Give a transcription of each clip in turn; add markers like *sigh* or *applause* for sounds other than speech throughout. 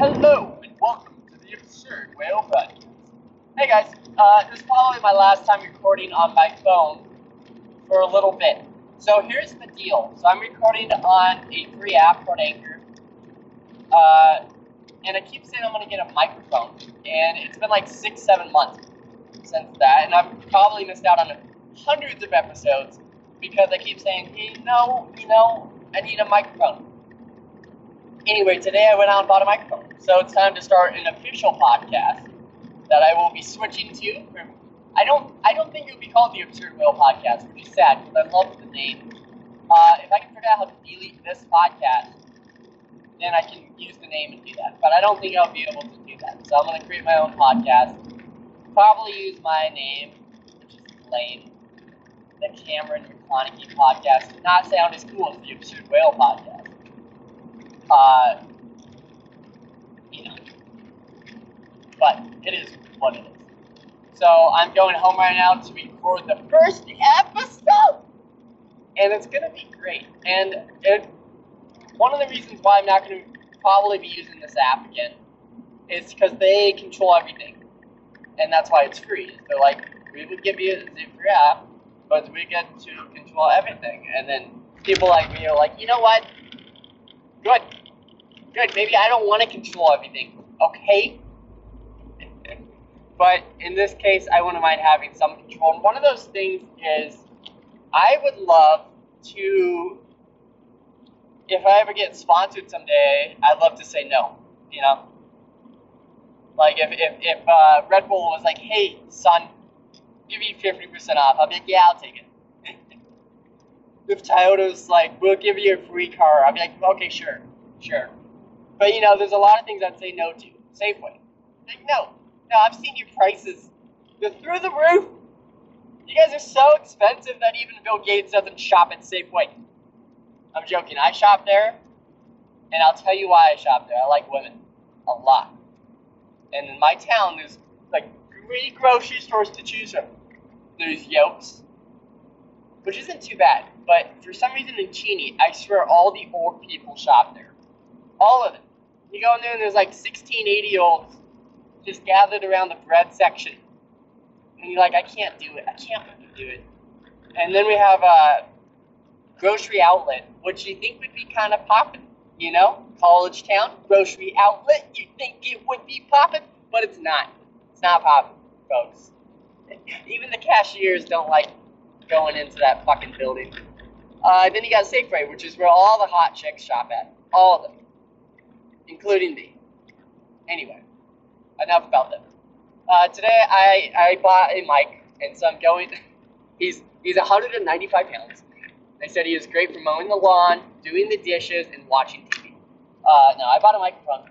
Hello, and welcome to the Absurd Whale. Hey guys, uh, this is probably my last time recording on my phone for a little bit. So here's the deal. So I'm recording on a free app called Anchor. Uh, and I keep saying I'm going to get a microphone. And it's been like six, seven months since that. And I've probably missed out on hundreds of episodes because I keep saying, hey, no, you know, I need a microphone. Anyway, today I went out and bought a microphone. So it's time to start an official podcast that I will be switching to. I don't I don't think it would be called the Absurd Whale Podcast, which is sad because I love the name. Uh, if I can figure out how to delete this podcast, then I can use the name and do that. But I don't think I'll be able to do that. So I'm going to create my own podcast. Probably use my name, which is lame. The Cameron McConaughey podcast not sound as cool as the Absurd Whale Podcast. Uh, you know, but it is what it is. So I'm going home right now to record the first episode, and it's gonna be great. And it, one of the reasons why I'm not gonna probably be using this app again is because they control everything, and that's why it's free. They're like, we would give you the free app, but we get to control everything. And then people like me are like, you know what? Good. Good. Maybe I don't want to control everything. Okay? But in this case, I wouldn't mind having some control. And one of those things is I would love to, if I ever get sponsored someday, I'd love to say no. You know? Like if, if, if uh, Red Bull was like, hey, son, give you 50% off, I'll be like, yeah, I'll take it. *laughs* if Toyota's like, we'll give you a free car, I'll be like, okay, sure, sure. But you know, there's a lot of things I'd say no to. Safeway. Like, no, no, I've seen your prices. They're through the roof. You guys are so expensive that even Bill Gates doesn't shop at Safeway. I'm joking. I shop there, and I'll tell you why I shop there. I like women a lot. And in my town, there's like three grocery stores to choose from. There's Yokes, which isn't too bad, but for some reason in Cheney, I swear all the old people shop there. All of them. You go in there and there's like 16, 80 year olds just gathered around the bread section. And you're like, I can't do it. I can't do it. And then we have a grocery outlet, which you think would be kind of popping. You know, college town, grocery outlet. You think it would be popping, but it's not. It's not popping, folks. Even the cashiers don't like going into that fucking building. Uh, then you got Safeway, which is where all the hot chicks shop at. All of them including me. Anyway, enough about them. Uh, today I, I bought a mic, and so I'm going. *laughs* He's he's 195 pounds. They said he was great for mowing the lawn, doing the dishes, and watching TV. Uh, I bought a microphone,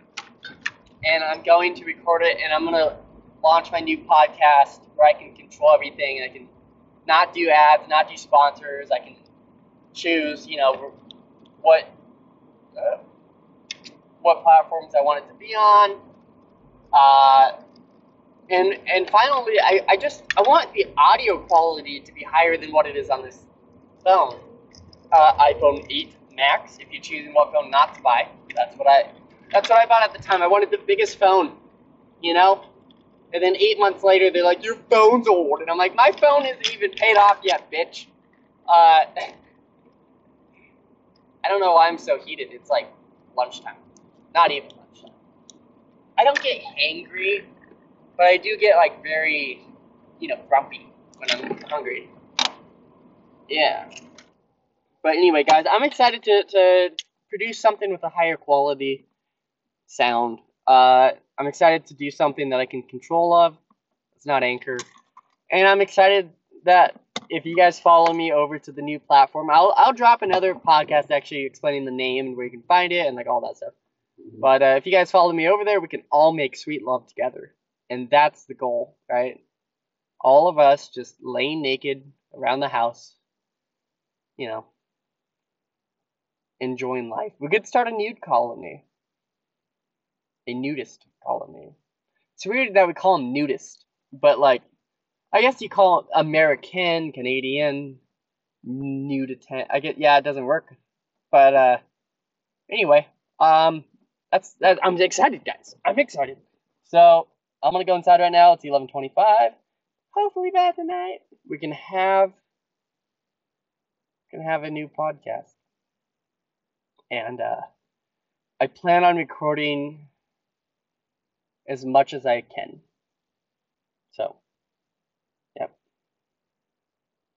and I'm going to record it, and I'm gonna launch my new podcast where I can control everything, and I can not do ads, not do sponsors. I can choose, you know, what. Uh, what platforms I want it to be on. Uh, and and finally, I, I just I want the audio quality to be higher than what it is on this phone. Uh, iPhone 8 Max. If you're choosing what phone not to buy, that's what I that's what I bought at the time. I wanted the biggest phone, you know. And then eight months later, they're like, "Your phone's old," and I'm like, "My phone isn't even paid off yet, bitch." Uh, *laughs* I don't know why I'm so heated. It's like lunchtime. Not even. I don't get angry, but I do get like very, you know, grumpy when I'm hungry. Yeah. But anyway, guys, I'm excited to, to produce something with a higher quality sound. Uh, I'm excited to do something that I can control of. It's not Anchor. And I'm excited that if you guys follow me over to the new platform, I'll, I'll drop another podcast actually explaining the name and where you can find it and like all that stuff. But uh, if you guys follow me over there, we can all make sweet love together. And that's the goal, right? All of us just laying naked around the house, you know, enjoying life. We could start a nude colony, a nudist colony. It's weird that we call them nudist, but like, I guess you call it American, Canadian, nudist. I get, yeah, it doesn't work. But uh, anyway, um, that's that, I'm excited, guys. I'm excited. So I'm gonna go inside right now. It's 11:25. Hopefully by tonight we can have can have a new podcast, and uh, I plan on recording as much as I can.